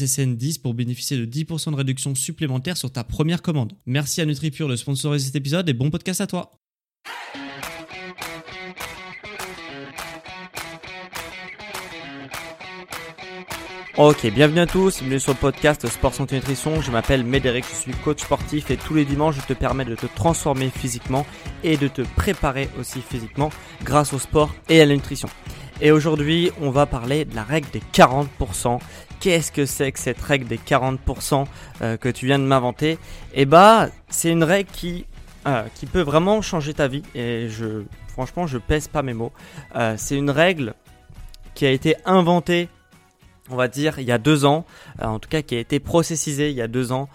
SSN10 pour bénéficier de 10% de réduction supplémentaire sur ta première commande. Merci à NutriPure de sponsoriser cet épisode et bon podcast à toi. Ok, bienvenue à tous, bienvenue sur le podcast Sport Santé Nutrition. Je m'appelle Médéric, je suis coach sportif et tous les dimanches je te permets de te transformer physiquement et de te préparer aussi physiquement grâce au sport et à la nutrition. Et aujourd'hui, on va parler de la règle des 40%. Qu'est-ce que c'est que cette règle des 40% euh, que tu viens de m'inventer? Eh bah, c'est une règle qui euh, qui peut vraiment changer ta vie. Et je, franchement, je pèse pas mes mots. Euh, c'est une règle qui a été inventée on va dire, il y a deux ans, en tout cas qui a été processisée il y a deux ans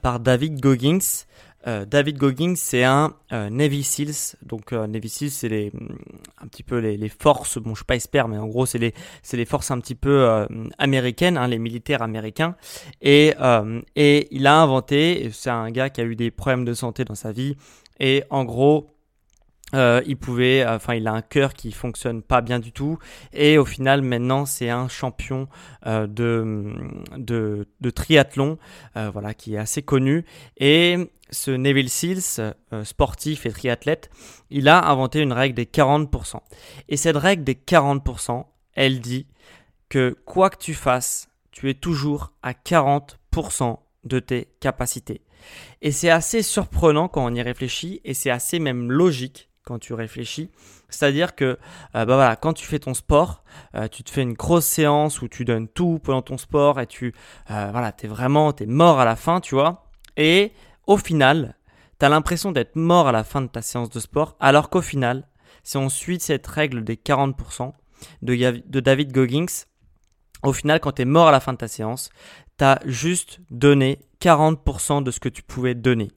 par David Goggins. Euh, David Goggins, c'est un euh, Navy Seals. Donc euh, Navy Seals, c'est un petit peu les, les, forces. Bon, je suis pas expert, mais en gros, c'est les les forces un petit peu américaines, hein, les militaires américains. Et et il a inventé. C'est un gars qui a eu des problèmes de santé dans sa vie. Et en gros, euh, il pouvait, enfin, il a un cœur qui fonctionne pas bien du tout, et au final, maintenant, c'est un champion euh, de, de, de triathlon, euh, voilà, qui est assez connu. Et ce Neville Seals, euh, sportif et triathlète, il a inventé une règle des 40%. Et cette règle des 40%, elle dit que quoi que tu fasses, tu es toujours à 40% de tes capacités. Et c'est assez surprenant quand on y réfléchit, et c'est assez même logique quand tu réfléchis. C'est-à-dire que euh, bah voilà, quand tu fais ton sport, euh, tu te fais une grosse séance où tu donnes tout pendant ton sport et tu euh, voilà, es vraiment es mort à la fin, tu vois. Et au final, tu as l'impression d'être mort à la fin de ta séance de sport, alors qu'au final, si on suit cette règle des 40% de, de David Goggins, au final, quand tu es mort à la fin de ta séance, tu as juste donné 40% de ce que tu pouvais donner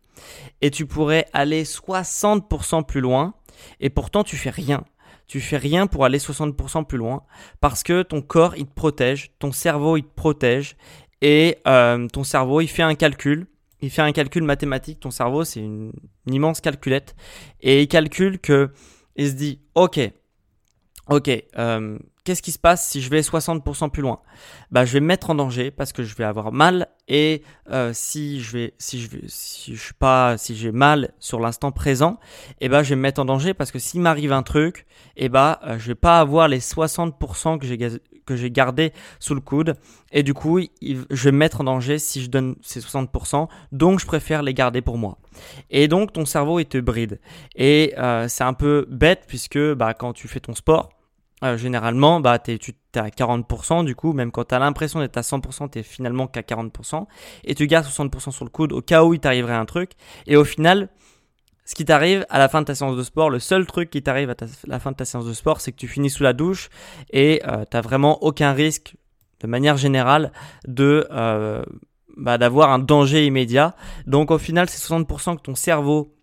et tu pourrais aller 60% plus loin et pourtant tu fais rien. Tu fais rien pour aller 60% plus loin parce que ton corps il te protège, ton cerveau il te protège et euh, ton cerveau il fait un calcul. Il fait un calcul mathématique. Ton cerveau c'est une, immense calculette et il calcule que il se dit ok ok euh, qu'est-ce qui se passe si je vais 60% plus loin? Bah, je vais me mettre en danger parce que je vais avoir mal et euh, si je vais, si je suis pas, si j'ai mal sur l'instant présent, eh bah, je vais me mettre en danger parce que s'il m'arrive un truc, et eh bah, euh, je vais pas avoir les 60% que j'ai que j'ai gardé sous le coude. Et du coup, je vais me mettre en danger si je donne ces 60%, donc je préfère les garder pour moi. Et donc ton cerveau il te bride. Et euh, c'est un peu bête puisque bah quand tu fais ton sport euh, généralement, bah, es, tu es à 40%, du coup, même quand tu as l'impression d'être à 100%, tu es finalement qu'à 40%, et tu gardes 60% sur le coude au cas où il t'arriverait un truc, et au final, ce qui t'arrive à la fin de ta séance de sport, le seul truc qui t'arrive à, la fin de ta séance de sport, c'est que tu finis sous la douche, et euh, tu vraiment aucun risque, de manière générale, de... Euh, bah, d'avoir un danger immédiat. Donc au final, c'est 60% que ton cerveau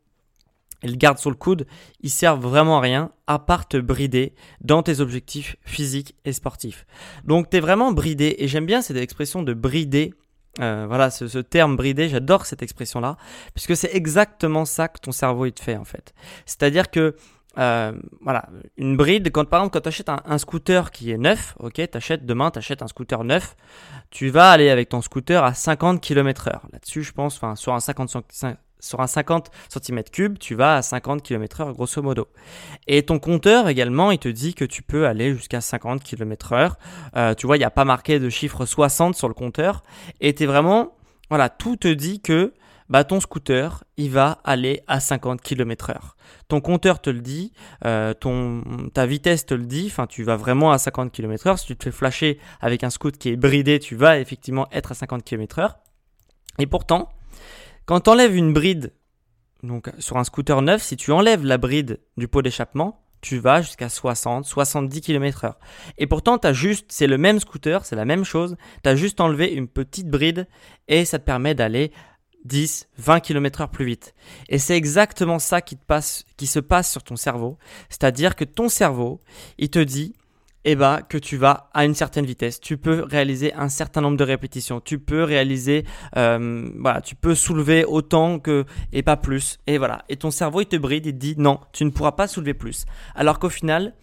et le garde sur le coude, ils servent vraiment à rien à part te brider dans tes objectifs physiques et sportifs. Donc tu es vraiment bridé et j'aime bien cette expression de brider. Euh, voilà, ce, terme bridé, j'adore cette expression-là, puisque c'est exactement ça que ton cerveau il te fait en fait. C'est-à-dire que euh, voilà, une bride, quand par exemple quand tu achètes un, scooter qui est neuf, ok, t'achètes demain, tu achètes un scooter neuf, tu vas aller avec ton scooter à 50 km heure. Là-dessus, je pense, enfin sur un 50, sur un 50 cm3, tu vas à 50 km/h grosso modo. Et ton compteur également, il te dit que tu peux aller jusqu'à 50 km/h. Euh, tu vois, il n'y a pas marqué de chiffre 60 sur le compteur. Et tu vraiment, voilà, tout te dit que bah, ton scooter, il va aller à 50 km/h. Ton compteur te le dit, euh, ta vitesse te le dit, enfin tu vas vraiment à 50 km/h. Si tu te fais flasher avec un scooter qui est bridé, tu vas effectivement être à 50 km/h. Et pourtant, quand tu enlèves une bride, donc sur un scooter neuf, si tu enlèves la bride du pot d'échappement, tu vas jusqu'à 60, 70 km heure. Et pourtant, as juste, c'est le même scooter, c'est la même chose, tu as juste enlevé une petite bride et ça te permet d'aller 10, 20 km heure plus vite. Et c'est exactement ça qui se passe sur ton cerveau. C'est-à-dire que ton cerveau, il te dit, eh ben, que tu vas à une certaine vitesse. Tu peux réaliser un certain nombre de répétitions. Tu peux réaliser, euh, voilà, tu peux soulever autant que et pas plus. Et voilà. Et ton cerveau il te bride, il te dit non, tu ne pourras pas soulever plus. Alors qu'au final,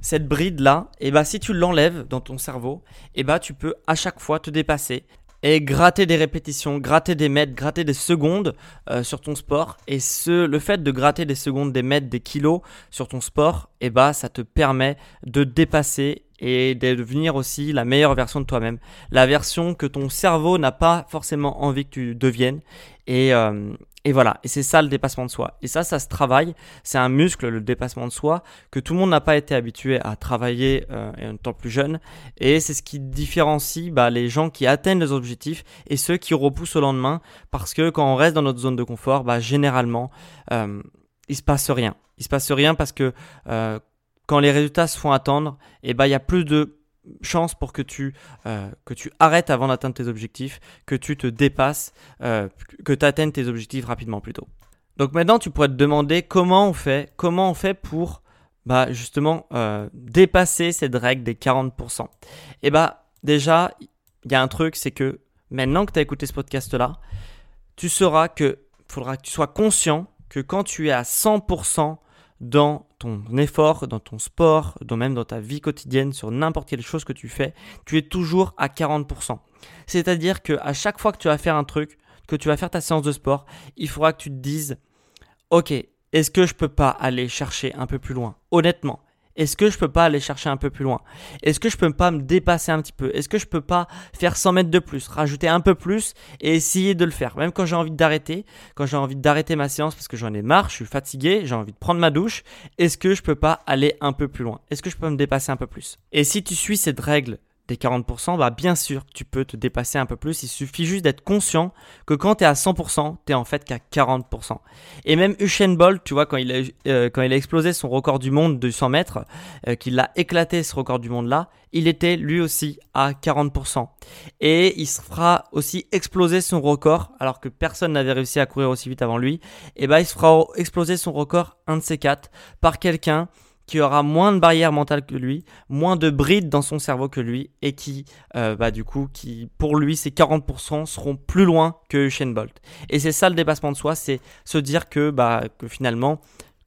cette bride là, eh ben, si tu l'enlèves dans ton cerveau, eh ben, tu peux à chaque fois te dépasser et gratter des répétitions, gratter des mètres, gratter des secondes euh, sur ton sport. Et ce, le fait de gratter des secondes, des mètres, des kilos sur ton sport, eh bah, ça te permet de dépasser et de devenir aussi la meilleure version de toi-même. La version que ton cerveau n'a pas forcément envie que tu deviennes. Et, euh, et voilà, et c'est ça le dépassement de soi. Et ça, ça se travaille. C'est un muscle, le dépassement de soi, que tout le monde n'a pas été habitué à travailler euh, en étant plus jeune. Et c'est ce qui différencie bah, les gens qui atteignent les objectifs et ceux qui repoussent au lendemain. Parce que quand on reste dans notre zone de confort, bah, généralement, euh, il se passe rien. Il se passe rien parce que euh, quand les résultats se font attendre, et eh bah, il y a plus de chance pour que tu, euh, que tu arrêtes avant d'atteindre tes objectifs, que tu te dépasses, euh, que tu atteignes tes objectifs rapidement plutôt. Donc maintenant, tu pourrais te demander comment on fait, comment on fait pour bah, justement euh, dépasser cette règle des 40%. Et eh bah déjà, il y a un truc, c'est que maintenant que tu as écouté ce podcast-là, tu sauras que faudra que tu sois conscient que quand tu es à 100% dans ton effort, dans ton sport, dans même dans ta vie quotidienne, sur n'importe quelle chose que tu fais, tu es toujours à 40%. C'est-à-dire que à chaque fois que tu vas faire un truc, que tu vas faire ta séance de sport, il faudra que tu te dises, ok, est-ce que je peux pas aller chercher un peu plus loin? Honnêtement, est-ce que je peux pas aller chercher un peu plus loin? Est-ce que je peux pas me dépasser un petit peu? Est-ce que je peux pas faire 100 mètres de plus, rajouter un peu plus et essayer de le faire? Même quand j'ai envie d'arrêter, quand j'ai envie d'arrêter ma séance parce que j'en ai marre, je suis fatigué, j'ai envie de prendre ma douche, est-ce que je peux pas aller un peu plus loin? Est-ce que je peux me dépasser un peu plus? Et si tu suis cette règle des 40%, bah bien sûr tu peux te dépasser un peu plus. Il suffit juste d'être conscient que quand tu es à 100%, tu es en fait qu'à 40%. Et même Usain Bolt, tu vois, quand il a, euh, quand il a explosé son record du monde de 100 mètres, euh, qu'il a éclaté ce record du monde là, il était lui aussi à 40%. Et il se fera aussi exploser son record, alors que personne n'avait réussi à courir aussi vite avant lui. Et bah il se fera exploser son record, un de ces quatre, par quelqu'un qui aura moins de barrières mentales que lui, moins de brides dans son cerveau que lui, et qui, euh, bah, du coup, qui, pour lui, ces 40% seront plus loin que Usain Bolt. Et c'est ça le dépassement de soi, c'est se dire que, bah, que finalement,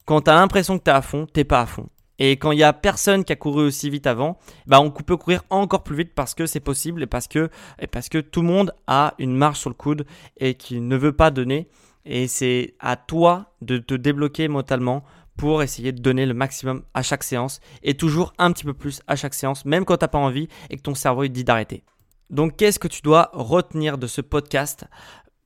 quand tu as l'impression que tu es à fond, t'es pas à fond. Et quand il y a personne qui a couru aussi vite avant, bah on peut courir encore plus vite parce que c'est possible et parce que, parce que tout le monde a une marge sur le coude et qui ne veut pas donner. Et c'est à toi de te débloquer mentalement pour essayer de donner le maximum à chaque séance et toujours un petit peu plus à chaque séance, même quand tu n'as pas envie et que ton cerveau il dit d'arrêter. Donc qu'est-ce que tu dois retenir de ce podcast?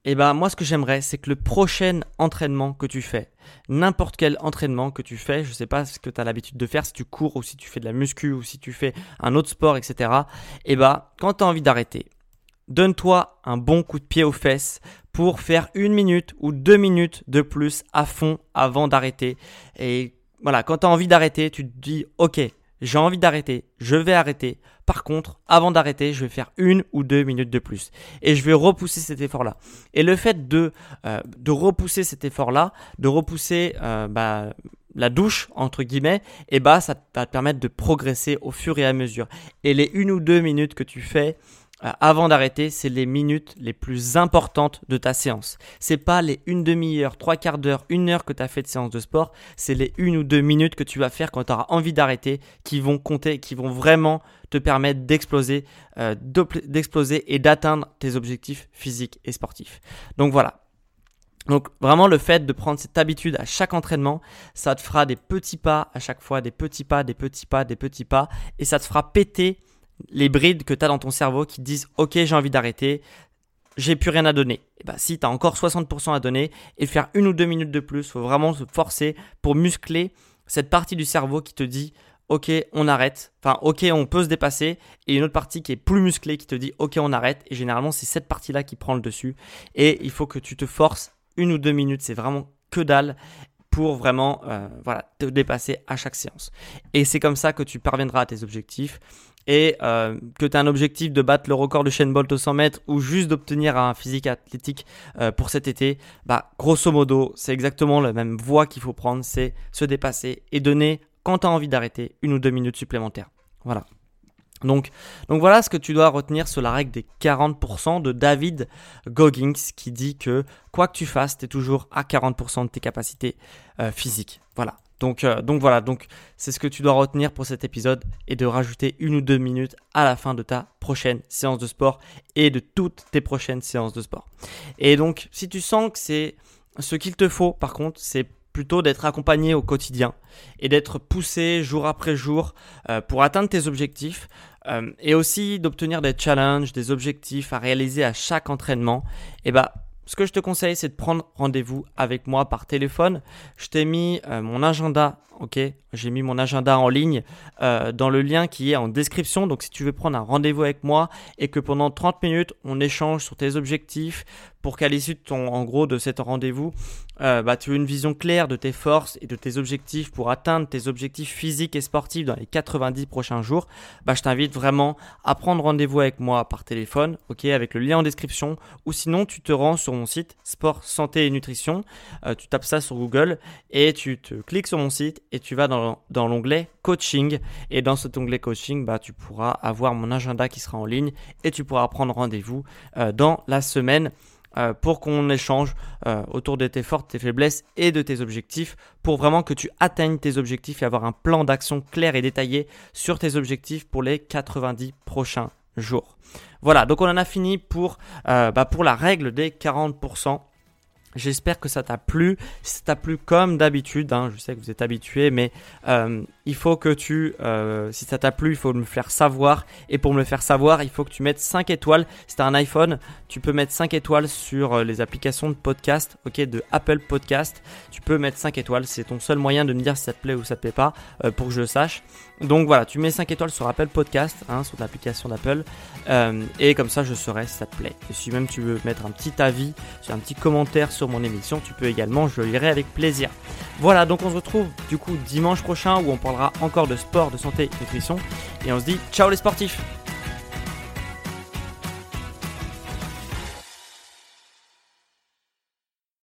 Eh ben moi ce que j'aimerais c'est que le prochain entraînement que tu fais, n'importe quel entraînement que tu fais, je sais pas ce que tu as l'habitude de faire, si tu cours ou si tu fais de la muscu ou si tu fais un autre sport, etc. Eh ben quand tu as envie d'arrêter, donne-toi un bon coup de pied aux fesses pour faire une minute ou deux minutes de plus à fond avant d'arrêter. Et voilà, quand tu as envie d'arrêter, tu te dis, ok, j'ai envie d'arrêter, je vais arrêter. Par contre, avant d'arrêter, je vais faire une ou deux minutes de plus. Et je vais repousser cet effort-là. Et le fait de, euh, repousser cet effort-là, de repousser euh, bah, la douche, entre guillemets, et eh bah, ça va te permettre de progresser au fur et à mesure. Et les une ou deux minutes que tu fais, avant d'arrêter, c'est les minutes les plus importantes de ta séance. C'est pas les une demi-heure, trois quarts d'heure, une heure que tu as fait de séance de sport, c'est les une ou deux minutes que tu vas faire quand tu auras envie d'arrêter qui vont compter, qui vont vraiment te permettre d'exploser, euh, d'exploser et d'atteindre tes objectifs physiques et sportifs. Donc voilà. Donc vraiment le fait de prendre cette habitude à chaque entraînement, ça te fera des petits pas à chaque fois, des petits pas, des petits pas, des petits pas, et ça te fera péter les brides que tu as dans ton cerveau qui disent ok j'ai envie d'arrêter, j'ai plus rien à donner. Et bah si tu as encore 60% à donner et faire une ou deux minutes de plus, faut vraiment se forcer pour muscler cette partie du cerveau qui te dit ok on arrête, enfin ok on peut se dépasser, et une autre partie qui est plus musclée qui te dit ok on arrête, et généralement c'est cette partie-là qui prend le dessus, et il faut que tu te forces une ou deux minutes, c'est vraiment que dalle pour vraiment euh, voilà, te dépasser à chaque séance. Et c'est comme ça que tu parviendras à tes objectifs. Et euh, que tu as un objectif de battre le record de Shane Bolt au 100 mètres ou juste d'obtenir un physique athlétique euh, pour cet été, bah grosso modo, c'est exactement la même voie qu'il faut prendre, c'est se dépasser et donner, quand tu as envie d'arrêter, une ou deux minutes supplémentaires. Voilà. Donc, voilà ce que tu dois retenir sur la règle des 40% de David Goggins qui dit que quoi que tu fasses, tu es toujours à 40% de tes capacités euh, physiques. Voilà. Donc, euh, donc voilà, donc c'est ce que tu dois retenir pour cet épisode et de rajouter une ou deux minutes à la fin de ta prochaine séance de sport et de toutes tes prochaines séances de sport. Et donc, si tu sens que c'est ce qu'il te faut, par contre, c'est plutôt d'être accompagné au quotidien et d'être poussé jour après jour euh, pour atteindre tes objectifs euh, et aussi d'obtenir des challenges, des objectifs à réaliser à chaque entraînement, et eh bah ce que je te conseille, c'est de prendre rendez-vous avec moi par téléphone. Je t'ai mis euh, mon agenda, ok? J'ai mis mon agenda en ligne dans le lien qui est en description. Donc, si tu veux prendre un rendez-vous avec moi et que pendant 30 minutes, on échange sur tes objectifs pour qu'à l'issue de ton, en gros, de cet rendez-vous, euh, bah, tu as une vision claire de tes forces et de tes objectifs pour atteindre tes objectifs physiques et sportifs dans les 90 prochains jours, bah, je t'invite vraiment à prendre rendez-vous avec moi par téléphone, ok, avec le lien en description, ou sinon tu te rends sur mon site Sport, Santé et Nutrition, euh, tu tapes ça sur Google et tu te cliques sur mon site et tu vas dans, dans l'onglet coaching et dans cet onglet coaching, bah, tu pourras avoir mon agenda qui sera en ligne et tu pourras prendre rendez-vous euh, dans la semaine. Euh, pour qu'on échange euh, autour de tes forces, tes faiblesses et de tes objectifs pour vraiment que tu atteignes tes objectifs et avoir un plan d'action clair et détaillé sur tes objectifs pour les 90 prochains jours. Voilà, donc on en a fini pour, euh, bah, pour la règle des 40%. J'espère que ça t'a plu. Si ça t'a plu comme d'habitude, hein, je sais que vous êtes habitués, mais euh, il faut que tu, euh, si ça t'a plu, il faut me faire savoir. Et pour me le faire savoir, il faut que tu mettes 5 étoiles. Si tu as un iPhone, tu peux mettre 5 étoiles sur euh, les applications de podcast, ok, de Apple Podcast. Tu peux mettre 5 étoiles. C'est ton seul moyen de me dire si ça te plaît ou ça te plaît pas, pour que je le sache. Donc voilà, tu mets 5 étoiles sur Apple Podcast, hein, sur l'application d'Apple. et comme ça, je saurai si ça te plaît. Et si même tu veux mettre un petit avis, un petit commentaire sur mon émission, tu peux également, je le lirai avec plaisir. Voilà, donc on se retrouve du coup dimanche prochain où on parlera encore de sport, de santé et nutrition. Et on se dit ciao les sportifs